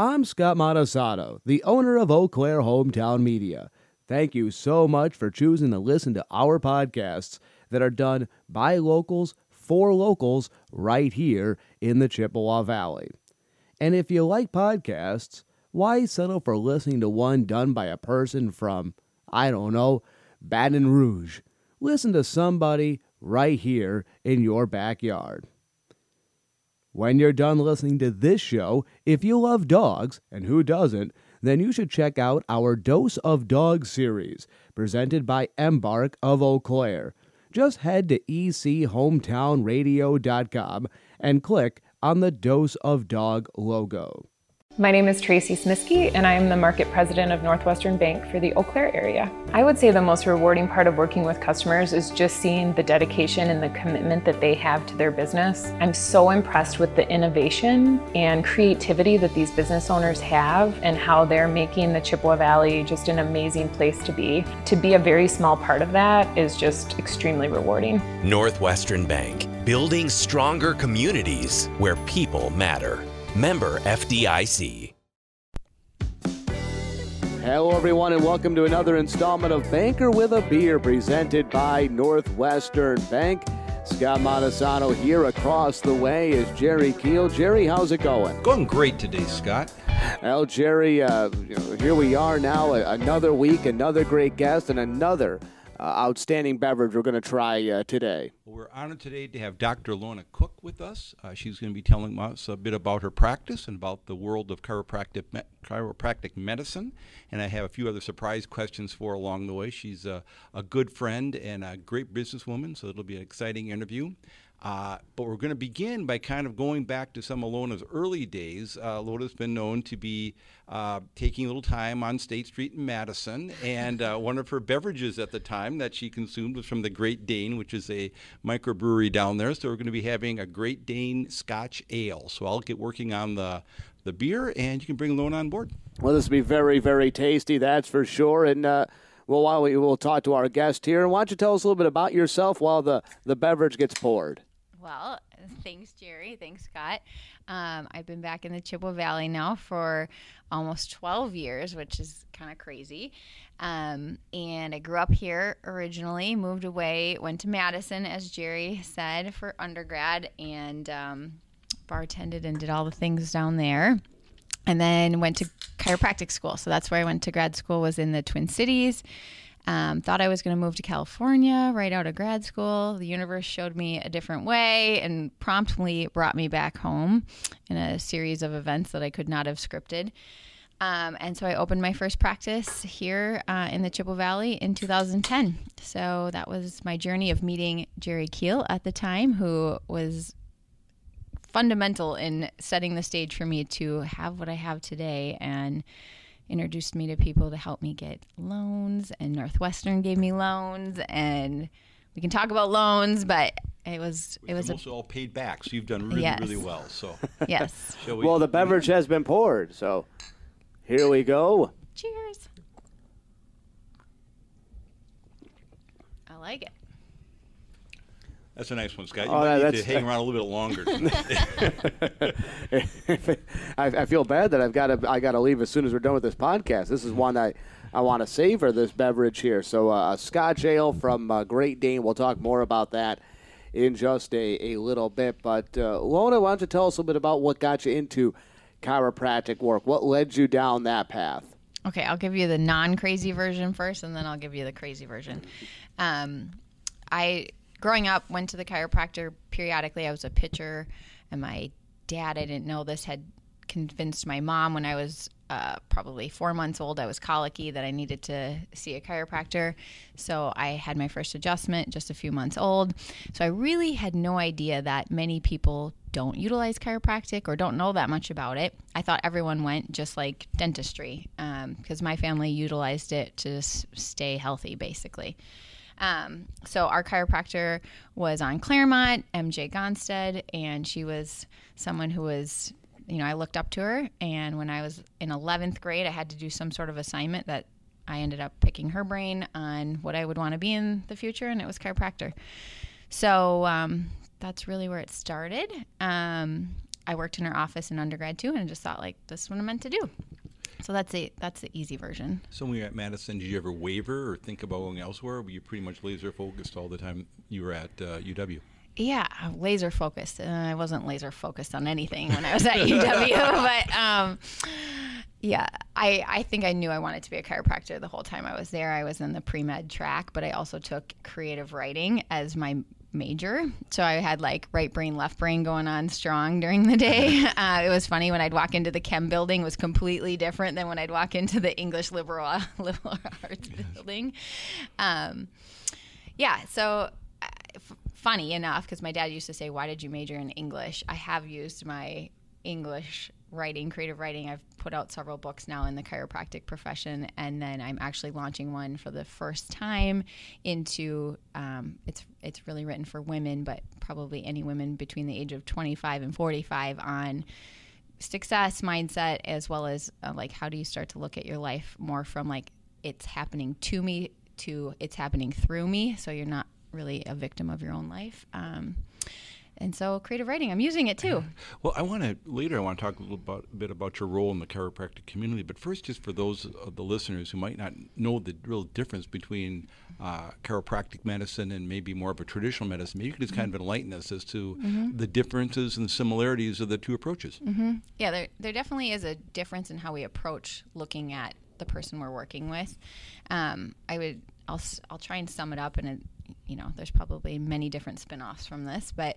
I'm Scott Montesano, the owner of Eau Claire Hometown Media. Thank you so much for choosing to listen to our podcasts that are done by locals for locals right here in the Chippewa Valley. And if you like podcasts, why settle for listening to one done by a person from, I don't know, Baton Rouge? Listen to somebody right here in your backyard. When you're done listening to this show, if you love dogs, and who doesn't, then you should check out our Dose of Dog series, presented by Embark of Eau Claire. Just head to echometownradio.com and click on the Dose of Dog logo. My name is Tracy Smiskey, and I am the market president of Northwestern Bank for the Eau Claire area. I would say the most rewarding part of working with customers is just seeing the dedication and the commitment that they have to their business. I'm so impressed with the innovation and creativity that these business owners have and how they're making the Chippewa Valley just an amazing place to be. To be a very small part of that is just extremely rewarding. Northwestern Bank, building stronger communities where people matter. Member FDIC. Hello, everyone, and welcome to another installment of Banker with a Beer presented by Northwestern Bank. Scott Montesano here across the way is Jerry Keel. Jerry, how's it going? Going great today, Scott. Well, Jerry, uh, here we are now, another week, another great guest, and another uh, outstanding beverage we're going to try uh, today. Well, we're honored today to have Dr. Lona Cook with us. Uh, she's going to be telling us a bit about her practice and about the world of chiropractic me- chiropractic medicine. And I have a few other surprise questions for along the way. She's a, a good friend and a great businesswoman, so it'll be an exciting interview. Uh, but we're going to begin by kind of going back to some of Lona's early days. Uh, Lona's been known to be uh, taking a little time on State Street in Madison, and uh, one of her beverages at the time that she consumed was from the Great Dane, which is a microbrewery down there. So we're going to be having a Great Dane Scotch Ale. So I'll get working on the the beer, and you can bring Lona on board. Well, this will be very, very tasty, that's for sure. And uh, well, while we will talk to our guest here, why don't you tell us a little bit about yourself while the, the beverage gets poured? Well, thanks, Jerry. Thanks, Scott. Um, I've been back in the Chippewa Valley now for almost 12 years, which is kind of crazy. Um, and I grew up here originally, moved away, went to Madison, as Jerry said, for undergrad, and um, bartended and did all the things down there. And then went to chiropractic school. So that's where I went to grad school, was in the Twin Cities. Um, thought I was going to move to California right out of grad school. The universe showed me a different way and promptly brought me back home in a series of events that I could not have scripted. Um, and so I opened my first practice here uh, in the Chippewa Valley in 2010. So that was my journey of meeting Jerry Keel at the time, who was fundamental in setting the stage for me to have what I have today and introduced me to people to help me get loans, and Northwestern gave me loans, and we can talk about loans, but it was it was also a, all paid back, so you've done really yes. really well. So yes. we, well, the beverage has been poured, so here we go. Cheers. I like it. That's a nice one, Scott. You oh, might need to hang around a little bit longer. I, I, feel bad that I've got to I got to leave as soon as we're done with this podcast. This is one I I want to savor this beverage here. So uh, a Scotch ale from uh, Great Dane. We'll talk more about that in just a, a little bit. But uh, Lona, why don't you tell us a little bit about what got you into chiropractic work? What led you down that path? Okay, I'll give you the non crazy version first, and then I'll give you the crazy version. Um, I growing up, went to the chiropractor periodically. I was a pitcher, and my dad, I didn't know this, had convinced my mom when I was uh, probably four months old. I was colicky that I needed to see a chiropractor. So I had my first adjustment just a few months old. So I really had no idea that many people don't utilize chiropractic or don't know that much about it. I thought everyone went just like dentistry because um, my family utilized it to stay healthy, basically. Um, so our chiropractor was on Claremont, MJ Gonstead, and she was someone who was, you know, I looked up to her. And when I was in 11th grade, I had to do some sort of assignment that I ended up picking her brain on what I would want to be in the future, and it was chiropractor. So um, that's really where it started. Um, I worked in her office in undergrad too, and just thought like this is what I'm meant to do. So that's the that's the easy version. So when you were at Madison, did you ever waver or think about going elsewhere? Were you pretty much laser focused all the time you were at uh, UW? Yeah, laser focused. Uh, I wasn't laser focused on anything when I was at UW, but um, yeah, I, I think I knew I wanted to be a chiropractor the whole time I was there. I was in the pre med track, but I also took creative writing as my major. So I had like right brain, left brain going on strong during the day. Uh, it was funny when I'd walk into the chem building was completely different than when I'd walk into the English liberal liberal arts yes. building. Um, yeah, so uh, f- funny enough, because my dad used to say, "Why did you major in English?" I have used my English writing, creative writing. I've put out several books now in the chiropractic profession, and then I'm actually launching one for the first time into. Um, it's it's really written for women, but probably any women between the age of 25 and 45 on success mindset, as well as uh, like how do you start to look at your life more from like it's happening to me to it's happening through me, so you're not really a victim of your own life. Um, and so creative writing i'm using it too well i want to later i want to talk a little about, bit about your role in the chiropractic community but first just for those of the listeners who might not know the real difference between uh, chiropractic medicine and maybe more of a traditional medicine maybe you could just kind of enlighten us as to mm-hmm. the differences and similarities of the two approaches mm-hmm. yeah there, there definitely is a difference in how we approach looking at the person we're working with um, i would I'll, I'll try and sum it up in a you know, there's probably many different spin-offs from this, but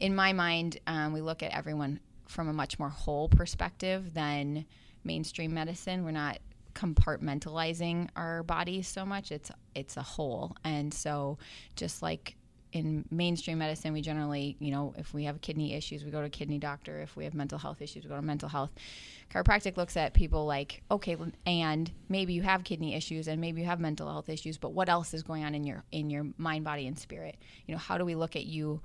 in my mind, um, we look at everyone from a much more whole perspective than mainstream medicine. We're not compartmentalizing our bodies so much. It's it's a whole, and so just like in mainstream medicine, we generally, you know, if we have kidney issues, we go to a kidney doctor. If we have mental health issues, we go to mental health. Chiropractic looks at people like, okay, and maybe you have kidney issues and maybe you have mental health issues, but what else is going on in your in your mind, body, and spirit? You know, how do we look at you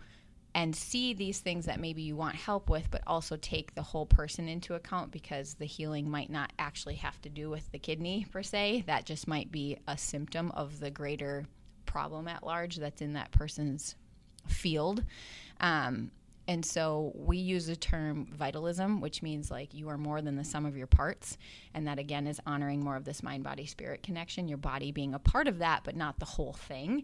and see these things that maybe you want help with, but also take the whole person into account because the healing might not actually have to do with the kidney per se. That just might be a symptom of the greater problem at large that's in that person's field. Um, and so we use the term vitalism, which means like you are more than the sum of your parts. And that again is honoring more of this mind body spirit connection, your body being a part of that, but not the whole thing.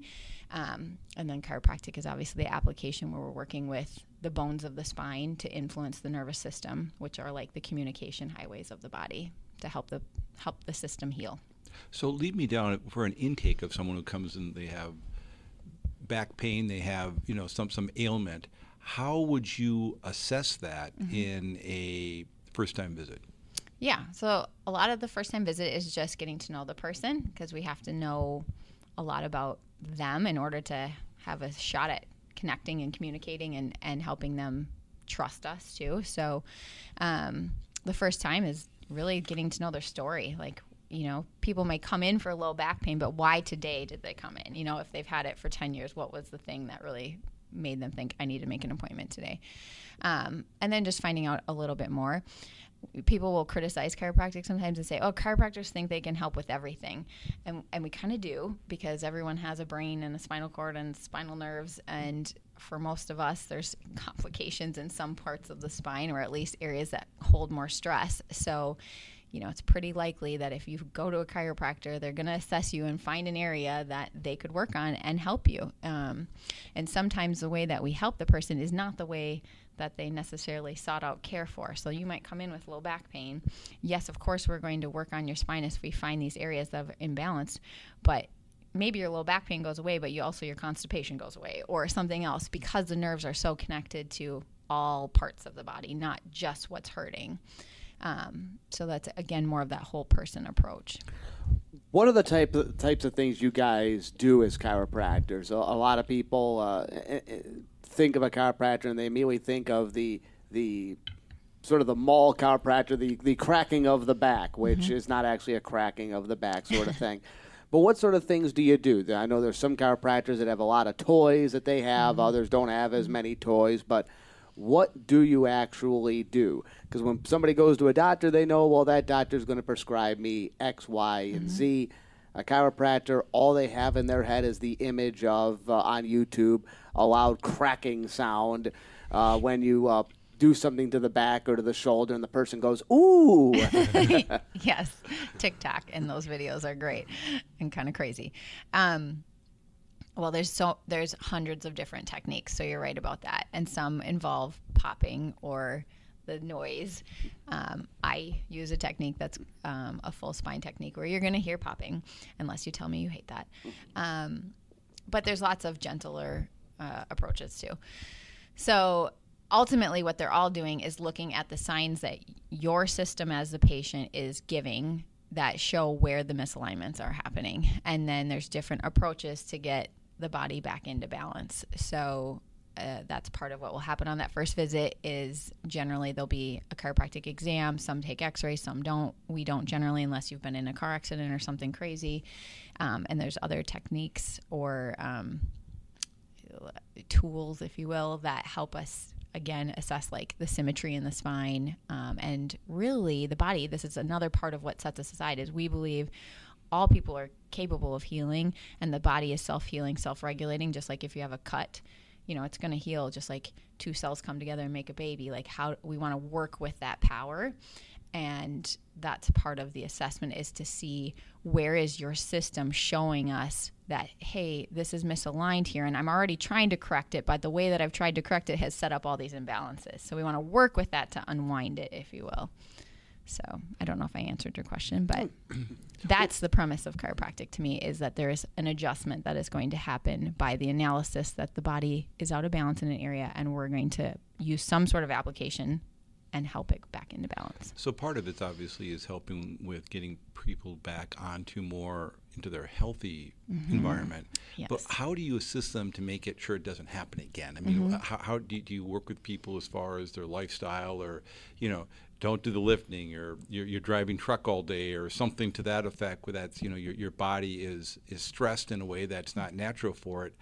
Um, and then chiropractic is obviously the application where we're working with the bones of the spine to influence the nervous system, which are like the communication highways of the body to help the help the system heal. So lead me down for an intake of someone who comes and They have back pain. They have you know some some ailment. How would you assess that mm-hmm. in a first time visit? Yeah. So a lot of the first time visit is just getting to know the person because we have to know a lot about them in order to have a shot at connecting and communicating and, and helping them trust us too. So um, the first time is really getting to know their story. Like, you know, people may come in for low back pain, but why today did they come in? You know, if they've had it for 10 years, what was the thing that really made them think I need to make an appointment today? Um, and then just finding out a little bit more. People will criticize chiropractic sometimes and say, "Oh, chiropractors think they can help with everything," and and we kind of do because everyone has a brain and a spinal cord and spinal nerves, and for most of us, there's complications in some parts of the spine, or at least areas that hold more stress. So you know, it's pretty likely that if you go to a chiropractor, they're going to assess you and find an area that they could work on and help you. Um, and sometimes the way that we help the person is not the way that they necessarily sought out care for. So you might come in with low back pain. Yes, of course, we're going to work on your spine if we find these areas of imbalance, but maybe your low back pain goes away, but you also your constipation goes away or something else because the nerves are so connected to all parts of the body, not just what's hurting. Um, so that's again more of that whole person approach. What are the type of, types of things you guys do as chiropractors? A, a lot of people uh, eh, eh, think of a chiropractor and they immediately think of the the sort of the mall chiropractor, the, the cracking of the back, which mm-hmm. is not actually a cracking of the back sort of thing. But what sort of things do you do? I know there's some chiropractors that have a lot of toys that they have, mm-hmm. others don't have as many toys, but what do you actually do? Because when somebody goes to a doctor, they know, well, that doctor's going to prescribe me X, Y, and mm-hmm. Z. A chiropractor, all they have in their head is the image of uh, on YouTube a loud cracking sound uh, when you uh, do something to the back or to the shoulder, and the person goes, "Ooh." yes, TikTok and those videos are great and kind of crazy. Um, well, there's so there's hundreds of different techniques, so you're right about that, and some involve popping or the noise. Um, I use a technique that's um, a full spine technique where you're going to hear popping, unless you tell me you hate that. Um, but there's lots of gentler uh, approaches too. So ultimately, what they're all doing is looking at the signs that your system as the patient is giving that show where the misalignments are happening. And then there's different approaches to get the body back into balance. So uh, that's part of what will happen on that first visit is generally there'll be a chiropractic exam. Some take x-rays some don't. We don't generally unless you've been in a car accident or something crazy. Um, and there's other techniques or um, tools if you will that help us again assess like the symmetry in the spine um, and really the body. This is another part of what sets us aside is we believe all people are capable of healing and the body is self-healing self-regulating just like if you have a cut you know it's going to heal just like two cells come together and make a baby. Like how we want to work with that power and that's part of the assessment is to see where is your system showing us that hey this is misaligned here and i'm already trying to correct it but the way that i've tried to correct it has set up all these imbalances. So we want to work with that to unwind it if you will so I don't know if I answered your question, but that's the premise of chiropractic to me is that there is an adjustment that is going to happen by the analysis that the body is out of balance in an area, and we're going to use some sort of application and help it back into balance. So part of it obviously is helping with getting people back onto more into their healthy mm-hmm. environment. Yes. But how do you assist them to make it sure it doesn't happen again? I mean, mm-hmm. how, how do, you, do you work with people as far as their lifestyle or, you know, don't do the lifting or you're, you're, driving truck all day or something to that effect where that's you know your, your body is is stressed in a way that's not natural for it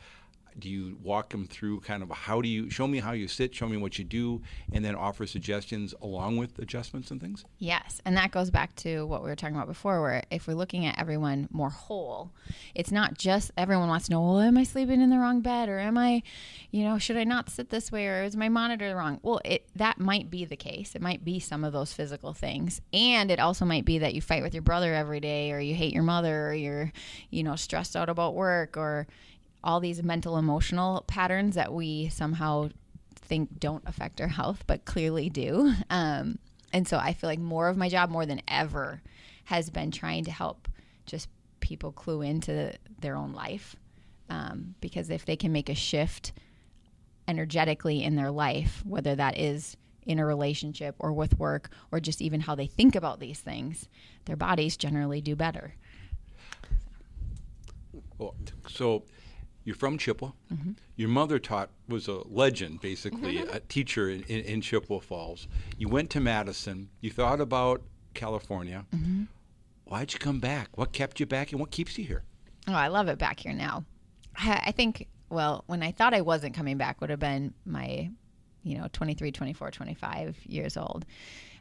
do you walk them through kind of how do you show me how you sit show me what you do and then offer suggestions along with adjustments and things? Yes and that goes back to what we were talking about before where if we're looking at everyone more whole it's not just everyone wants to know well am i sleeping in the wrong bed or am i you know should i not sit this way or is my monitor wrong? Well it that might be the case. It might be some of those physical things. And it also might be that you fight with your brother every day or you hate your mother or you're you know stressed out about work or all these mental emotional patterns that we somehow think don't affect our health but clearly do. Um, and so i feel like more of my job more than ever has been trying to help just people clue into their own life. Um, because if they can make a shift energetically in their life whether that is in a relationship or with work or just even how they think about these things their bodies generally do better. Well, so you're from Chippewa. Mm-hmm. Your mother taught was a legend, basically, mm-hmm. a teacher in, in, in, Chippewa Falls. You went to Madison. You thought about California. Mm-hmm. Why'd you come back? What kept you back, and what keeps you here? Oh, I love it back here now. I think, well, when I thought I wasn't coming back would have been my, you know, 23, 24, 25 years old.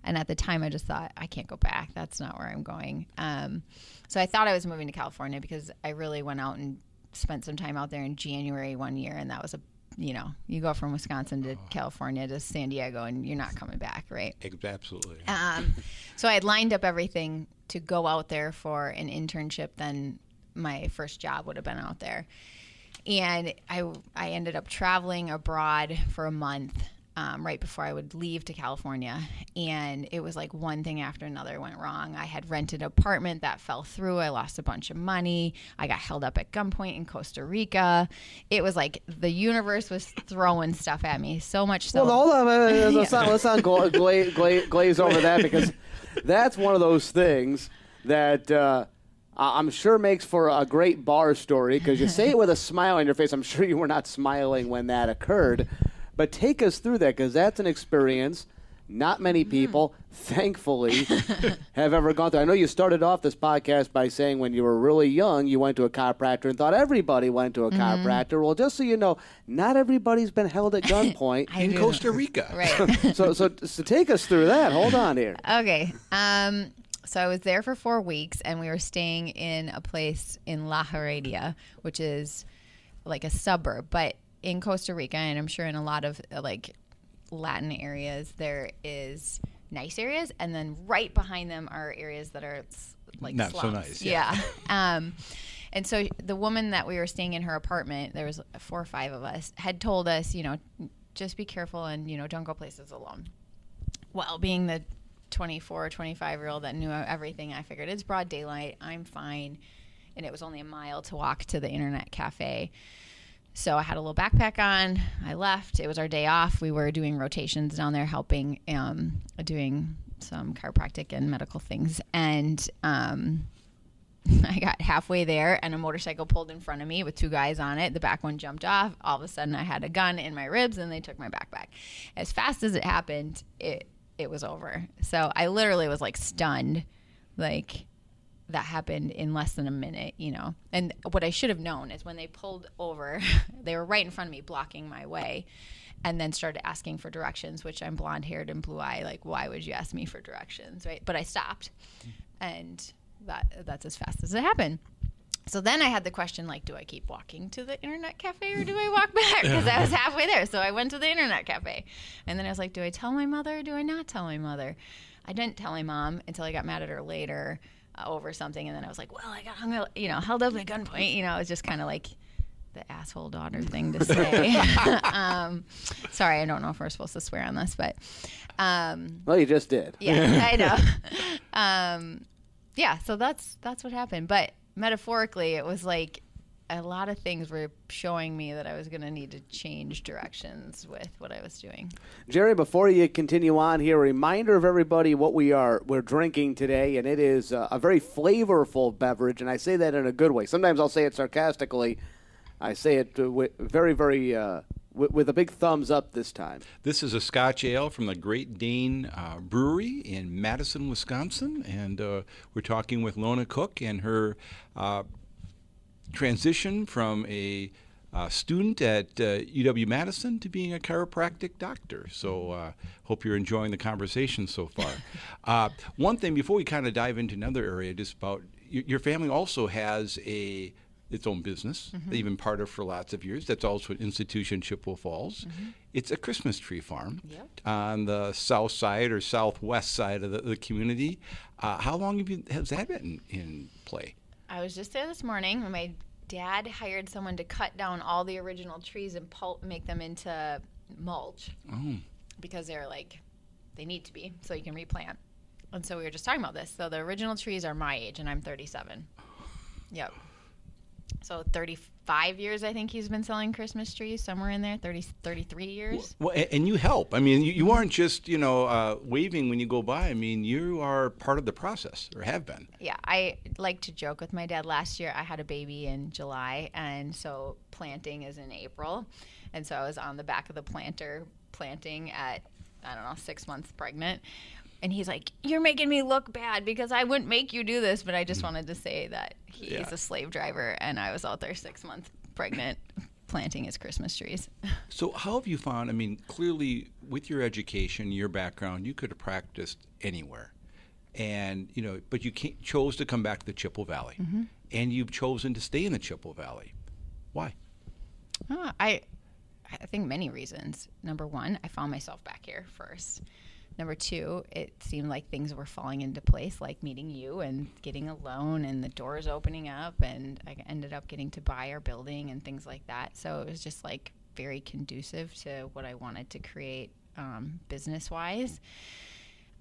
And at the time, I just thought, I can't go back. That's not where I'm going. Um, so I thought I was moving to California because I really went out and spent some time out there in January one year, and that was a you know, you go from Wisconsin to oh. California to San Diego, and you're not coming back, right? Absolutely. Um, so I had lined up everything to go out there for an internship. Then my first job would have been out there, and I I ended up traveling abroad for a month um, right before I would leave to California. And it was like one thing after another went wrong. I had rented an apartment that fell through. I lost a bunch of money. I got held up at gunpoint in Costa Rica. It was like the universe was throwing stuff at me so much so. Well, hold on. Let's not, let's not gla- gla- gla- glaze over that because that's one of those things that. Uh, I'm sure makes for a great bar story because you say it with a smile on your face. I'm sure you were not smiling when that occurred. But take us through that because that's an experience not many mm-hmm. people, thankfully, have ever gone through. I know you started off this podcast by saying when you were really young, you went to a chiropractor and thought everybody went to a mm-hmm. chiropractor. Well, just so you know, not everybody's been held at gunpoint in Costa Rica. Right. so, so, so take us through that. Hold on here. Okay. Um, so I was there for four weeks, and we were staying in a place in La Heredia, which is like a suburb, but in Costa Rica, and I'm sure in a lot of uh, like Latin areas, there is nice areas, and then right behind them are areas that are like Not so nice, yeah. Yeah. um, and so the woman that we were staying in her apartment, there was four or five of us, had told us, you know, just be careful and you know don't go places alone. Well, being the 24, 25 year old that knew everything, I figured it's broad daylight. I'm fine. And it was only a mile to walk to the internet cafe. So I had a little backpack on. I left. It was our day off. We were doing rotations down there, helping, um, doing some chiropractic and medical things. And um, I got halfway there, and a motorcycle pulled in front of me with two guys on it. The back one jumped off. All of a sudden, I had a gun in my ribs, and they took my backpack. As fast as it happened, it it was over. So I literally was like stunned, like that happened in less than a minute, you know. And what I should have known is when they pulled over, they were right in front of me, blocking my way, and then started asking for directions. Which I'm blonde haired and blue eye. Like, why would you ask me for directions, right? But I stopped, mm. and that that's as fast as it happened. So then I had the question like, do I keep walking to the internet cafe or do I walk back? Because I was halfway there. So I went to the internet cafe. And then I was like, do I tell my mother or do I not tell my mother? I didn't tell my mom until I got mad at her later over something. And then I was like, well, I got hung, out- you know, held up at gunpoint. You know, it was just kind of like the asshole daughter thing to say. um, sorry, I don't know if we're supposed to swear on this, but um, Well, you just did. yeah, I know. Um, yeah, so that's that's what happened. But metaphorically, it was like a lot of things were showing me that I was going to need to change directions with what I was doing. Jerry, before you continue on here, a reminder of everybody what we are we're drinking today, and it is uh, a very flavorful beverage, and I say that in a good way. Sometimes I'll say it sarcastically. I say it uh, wi- very, very uh, wi- with a big thumbs up this time. This is a Scotch ale from the Great Dane uh, Brewery in Madison, Wisconsin, and uh, we're talking with Lona Cook and her uh, transition from a uh, student at uh, UW Madison to being a chiropractic doctor. So, uh, hope you're enjoying the conversation so far. uh, one thing before we kind of dive into another area, just about your, your family also has a its own business that you've been part of for lots of years. That's also an institution, Chippewa Falls. It's a Christmas tree farm on the south side or southwest side of the, the community. Uh, how long have you has that been in play? I was just there this morning. when My dad hired someone to cut down all the original trees and pulp, make them into mulch Oh, because they're like they need to be so you can replant. And so we were just talking about this. So the original trees are my age, and I'm 37. Yep. So 35 years, I think he's been selling Christmas trees, somewhere in there. 30, 33 years. well, a- and you help. I mean, you, you aren't just you know uh, waving when you go by. I mean, you are part of the process or have been. Yeah, I like to joke with my dad. Last year, I had a baby in July, and so planting is in April, and so I was on the back of the planter planting at I don't know six months pregnant, and he's like, "You're making me look bad because I wouldn't make you do this," but I just mm-hmm. wanted to say that he's Yeah. a slave driver, and I was out there six months pregnant planting his Christmas trees. So, how have you found? I mean, clearly, with your education, your background, you could have practiced anywhere, and you know, but you chose to come back to the Chippewa Valley, mm-hmm. and you've chosen to stay in the Chippewa Valley. Why? I, I think many reasons. Number one, I found myself back here first. Number two, it seemed like things were falling into place, like meeting you and getting a loan and the doors opening up, and I ended up getting to buy our building and things like that. So it was just like very conducive to what I wanted to create um, business wise.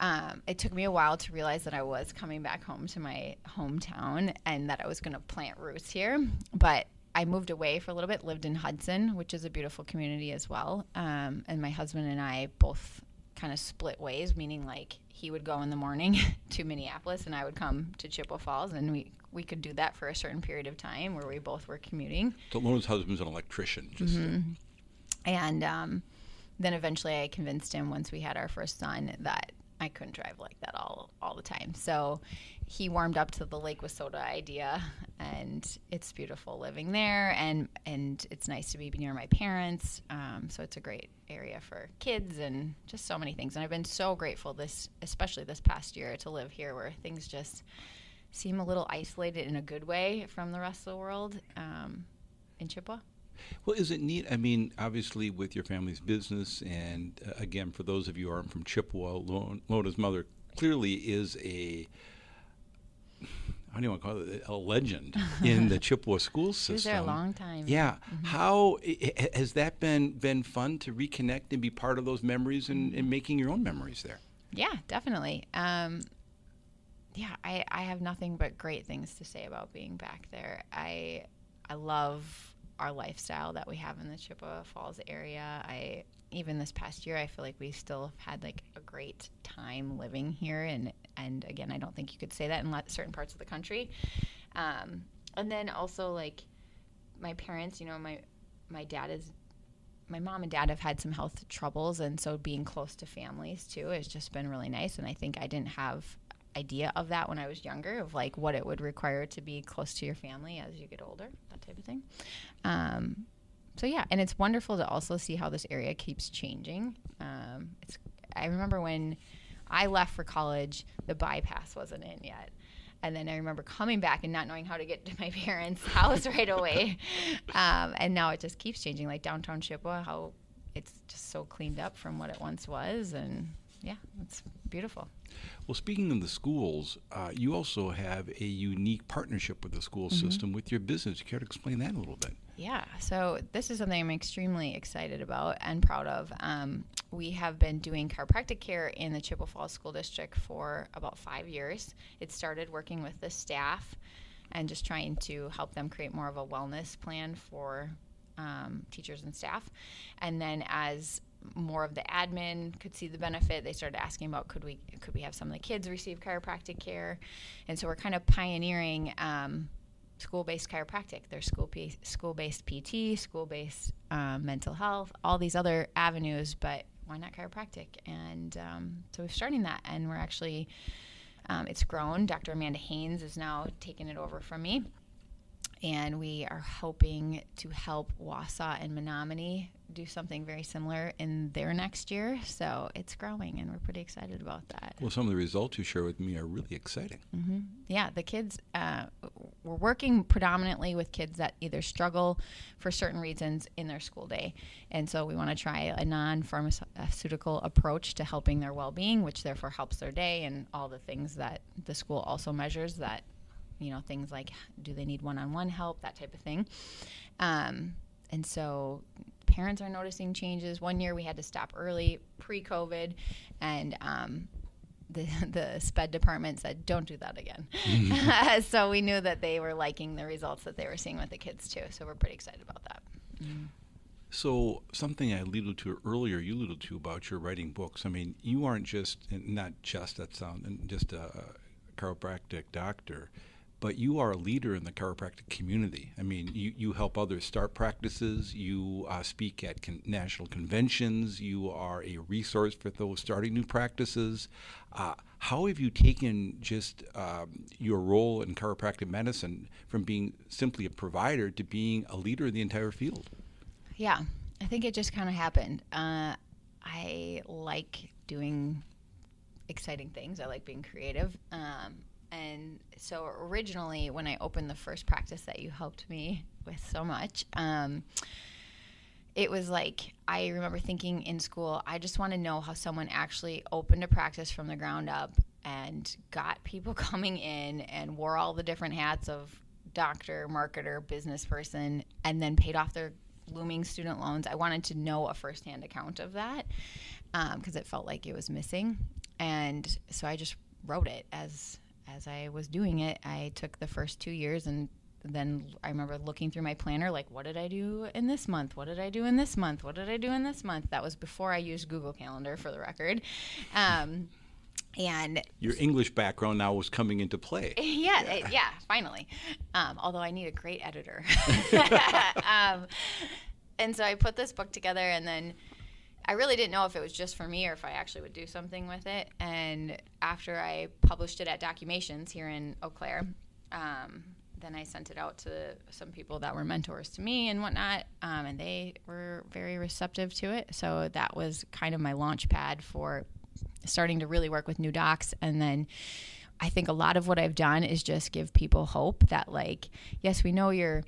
Um, it took me a while to realize that I was coming back home to my hometown and that I was going to plant roots here. But I moved away for a little bit, lived in Hudson, which is a beautiful community as well. Um, and my husband and I both kind of split ways, meaning like he would go in the morning to Minneapolis and I would come to Chippewa Falls, and we we could do that for a certain period of time where we both were commuting. So, Lona's husband's an electrician. Just And um, then eventually I convinced him once we had our first son that I couldn't drive like that all all the time. So he warmed up to the Lake Wissota idea and it's beautiful living there and and it's nice to be near my parents. Um, so it's a great area for kids and just so many things. And I've been so grateful this especially this past year to live here where things just seem a little isolated in a good way from the rest of the world um, in Chippewa. Well, is it neat? I mean, obviously, with your family's business, and uh, again, for those of you who aren't from Chippewa, Lona's mother clearly is a how do you want to call it a legend in the Chippewa school system. She's there a long time. Yeah. Mm-hmm. How has that been been fun to reconnect and be part of those memories and, and making your own memories there? Yeah, definitely. Um, yeah, I, I have nothing but great things to say about being back there. I I love our lifestyle that we have in the Chippewa Falls area. I even this past year, I feel like we still have had like a great time living here, and and again, I don't think you could say that in certain parts of the country. Um, and then also like my parents, you know, my my dad is my mom and dad have had some health troubles and so being close to families too has just been really nice and i think i didn't have idea of that when i was younger of like what it would require to be close to your family as you get older that type of thing um, so yeah and it's wonderful to also see how this area keeps changing um, it's i remember when i left for college the bypass wasn't in yet and then I remember coming back and not knowing how to get to my parents' house right away. Um, and now it just keeps changing, like downtown Chippewa, how it's just so cleaned up from what it once was. And yeah, it's beautiful. Well, speaking of the schools, uh, you also have a unique partnership with the school mm-hmm. system with your business. You care to explain that a little bit? Yeah, so this is something I'm extremely excited about and proud of. Um, we have been doing chiropractic care in the Chippewa Falls School District for about five years. It started working with the staff and just trying to help them create more of a wellness plan for um, teachers and staff. And then as more of the admin could see the benefit. They started asking about could we could we have some of the kids receive chiropractic care, and so we're kind of pioneering um, school-based chiropractic. There's school school-based PT, school-based um, mental health, all these other avenues, but why not chiropractic? And um, so we're starting that, and we're actually um, it's grown. Dr. Amanda Haynes is now taking it over from me. And we are hoping to help Wausau and Menomonie do something very similar in their next year. So it's growing, and we're pretty excited about that. Well, some of the results you share with me are really exciting. Mm-hmm. Yeah, the kids, uh, we're working predominantly with kids that either struggle for certain reasons in their school day. And so we want to try a non pharmaceutical approach to helping their well being, which therefore helps their day and all the things that the school also measures that. You know, things like do they need one on one help, that type of thing. Um, and so parents are noticing changes. One year we had to stop early, pre-COVID, and um, the the sped department said, "Don't do that again." Mm-hmm. so we knew that they were liking the results that they were seeing with the kids too. So we're pretty excited about that. Mm. So something I alluded to earlier, you alluded to about your writing books. I mean, you aren't just not just that sound, and just a chiropractic doctor but you are a leader in the chiropractic community. I mean, you, you help others start practices, you uh, speak at con- national conventions, you are a resource for those starting new practices. Uh, how have you taken just um, your role in chiropractic medicine from being simply a provider to being a leader in the entire field? Yeah, I think it just kind of happened. Uh, I like doing exciting things. I like being creative. Um, and so originally, when I opened the first practice that you helped me with so much, um, it was like I remember thinking in school, I just want to know how someone actually opened a practice from the ground up and got people coming in and wore all the different hats of doctor, marketer, business person, and then paid off their looming student loans. I wanted to know a firsthand account of that because um, it felt like it was missing. And so I just wrote it as as I was doing it, I took the first two years and then I remember looking through my planner, like, what did I do in this month? What did I do in this month? What did I do in this month? That was before I used Google Calendar for the record. Um, and your English background now was coming into play. Yeah, yeah, it, yeah finally. Um, although I need a great editor. um, and so I put this book together, and then I really didn't know if it was just for me or if I actually would do something with it. And after I published it at Documations here in Eau Claire, um, then I sent it out to some people that were mentors to me and whatnot, um, and they were very receptive to it. So that was kind of my launch pad for starting to really work with new docs. And then I think a lot of what I've done is just give people hope that, like, yes, we know you're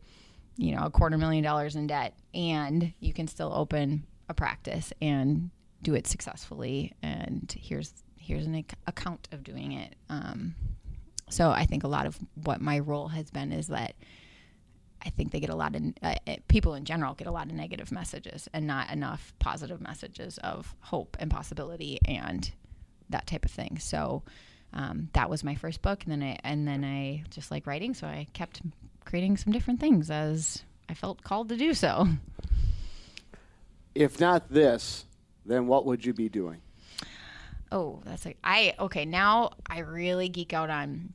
you know, a quarter million dollars in debt, and you can still open a practice and do it successfully. And here's here's an ac- account of doing it. Um, so I think a lot of what my role has been is that I think they get a lot of uh, people in general get a lot of negative messages and not enough positive messages of hope and possibility and that type of thing. So um, that was my first book, and then I and then I just like writing, so I kept creating some different things as I felt called to do so. If not this, then what would you be doing? Oh, that's like I okay. Now I really geek out on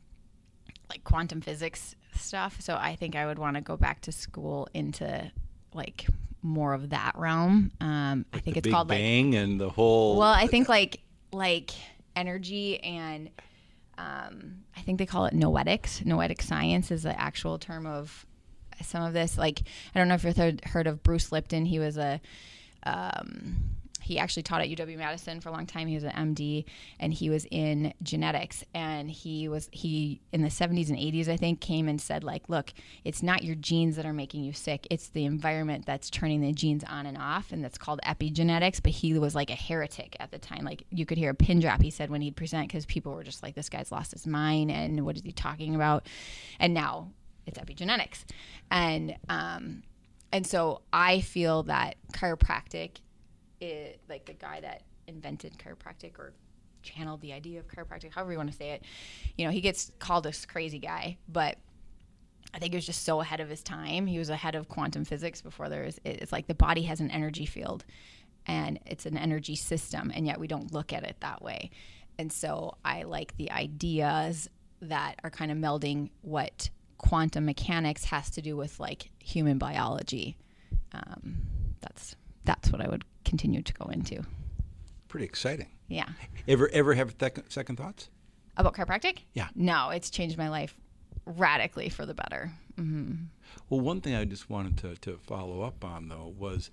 like quantum physics stuff. So I think I would want to go back to school into like more of that realm. Um, I think the it's Big called Bang like and the whole. well, I think like like energy and um, I think they call it noetics. Noetic science is the actual term of some of this. Like I don't know if you've heard, heard of Bruce Lipton. He was a um, he actually taught at UW Madison for a long time. He was an MD and he was in genetics. And he was, he in the 70s and 80s, I think, came and said, like, look, it's not your genes that are making you sick, it's the environment that's turning the genes on and off. And that's called epigenetics. But he was like a heretic at the time. Like, you could hear a pin drop, he said, when he'd present, because people were just like, this guy's lost his mind and what is he talking about? And now it's epigenetics. And, um, and so I feel that chiropractic it, like the guy that invented chiropractic or channeled the idea of chiropractic, however you want to say it, you know, he gets called this crazy guy, but I think he was just so ahead of his time. He was ahead of quantum physics before there was. It's like the body has an energy field, and it's an energy system, and yet we don't look at it that way. And so I like the ideas that are kind of melding what quantum mechanics has to do with like human biology. Um, that's that's what I would continue to go into. Pretty exciting. Yeah. Ever ever have th- second thoughts? About chiropractic? Yeah. No, it's changed my life radically for the better. Mm-hmm. Well, one thing I just wanted to, to follow up on though was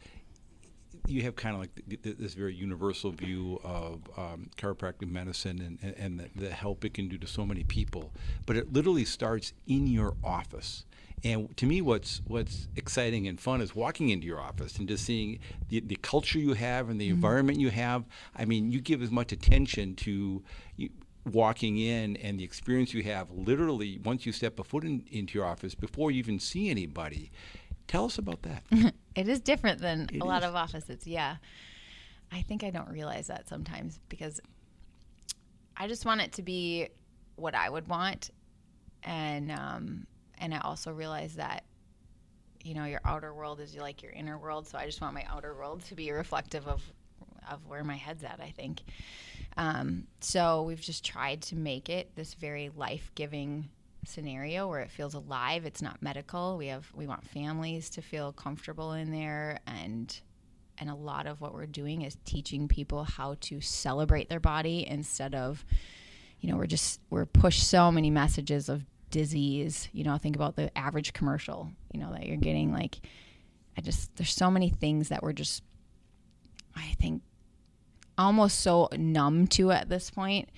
you have kind of like th- th- this very universal view of um, chiropractic medicine and, and the, the help it can do to so many people, but it literally starts in your office. And to me, what's what's exciting and fun is walking into your office and just seeing the, the culture you have and the mm-hmm. environment you have. I mean, you give as much attention to you, walking in and the experience you have literally once you step a foot in, into your office before you even see anybody. Tell us about that. it is different than it a lot is. of offices. Yeah. I think I don't realize that sometimes because I just want it to be what I would want. And, um, and I also realize that you know your outer world is like your inner world so I just want my outer world to be reflective of of where my head's at I think um, so we've just tried to make it this very life-giving scenario where it feels alive it's not medical. We have we want families to feel comfortable in there and and a lot of what we're doing is teaching people how to celebrate their body instead of you know we're just we're pushed so many messages of disease. You know think about the average commercial you know that you're getting like i just there's so many things that we're just i think almost so numb to at this point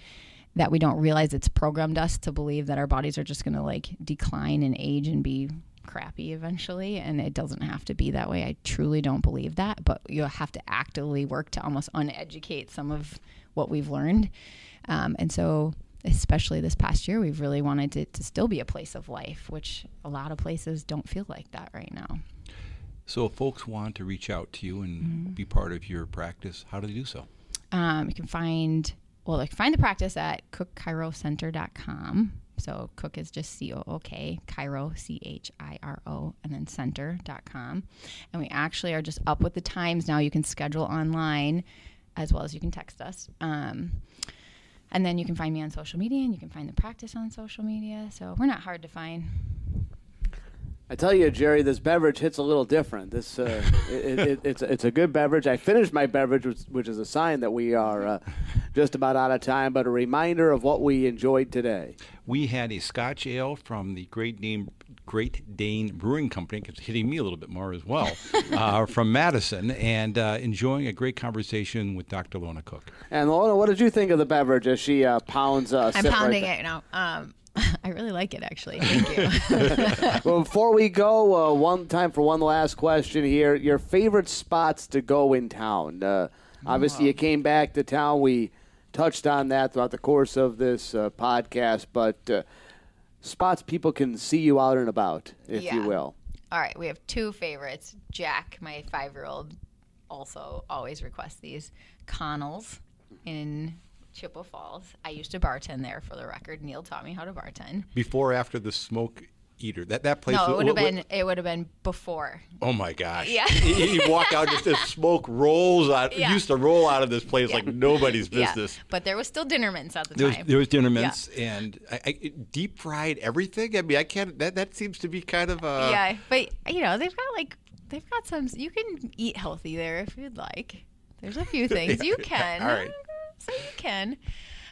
that we don't realize it's programmed us to believe that our bodies are just going to like decline and age and be crappy eventually and it doesn't have to be that way i truly don't believe that but you'll have to actively work to almost uneducate some of what we've learned um, and so especially this past year, we've really wanted it to still be a place of life, which a lot of places don't feel like that right now. So, if folks want to reach out to you and Mm-hmm. be part of your practice, how do they do so? Um, you can find, well, can find the practice at cookchirocenter.com. So, Cook is just C O O K, Chiro, C H I R O, and then center.com. And we actually are just up with the times now. You can schedule online as well as you can text us. Um, and then you can find me on social media and you can find the practice on social media. So we're not hard to find. I tell you, Jerry, this beverage hits a little different. This uh, it, it, it's it's a good beverage. I finished my beverage, which, which is a sign that we are uh, just about out of time, but a reminder of what we enjoyed today. We had a Scotch ale from the Great Dane Great Dane Brewing Company, it's hitting me a little bit more as well, uh, from Madison, and uh, enjoying a great conversation with Dr. Lona Cook. And Lona, what did you think of the beverage as she uh, pounds? Uh, I'm sip pounding right it now. Um, I really like it, actually. Thank you. well, before we go, uh, one time for one last question here. Your favorite spots to go in town? Uh, obviously, you came back to town. We touched on that throughout the course of this uh, podcast, but uh, spots people can see you out and about, if you will. All right, we have two favorites. Jack, my five year old, also always requests these. Connell's in Chippewa Falls. I used to bartend there for the record. Neil taught me how to bartend. Before or after the smoke eater? That that place. No, it would have been it would have been before. Oh my gosh! Yeah. you, walk out, just this smoke rolls out. Yeah. used to roll out of this place like nobody's business. Yeah, but there was still dinner mints at the There was, time. there was dinner mints and I, I, deep fried everything. I mean, I can't. That that seems to be kind of a yeah, but you know they've got like they've got some. You can eat healthy there if you'd like. There's a few things you can. All right. So you can.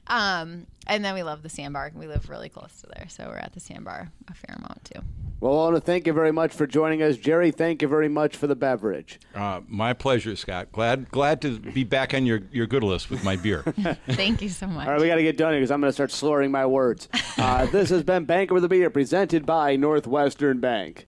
Um, and then we love the sandbar. We live really close to there, so we're at the sandbar a fair amount too. Well, I want to thank you very much for joining us. Jerry, thank you very much for the beverage. Uh, my pleasure, Scott. Glad glad to be back on your, your good list with my beer. Thank you so much. All right, we got to get done here because I'm going to start slurring my words. Uh, this has been Banker with a Beer presented by Northwestern Bank.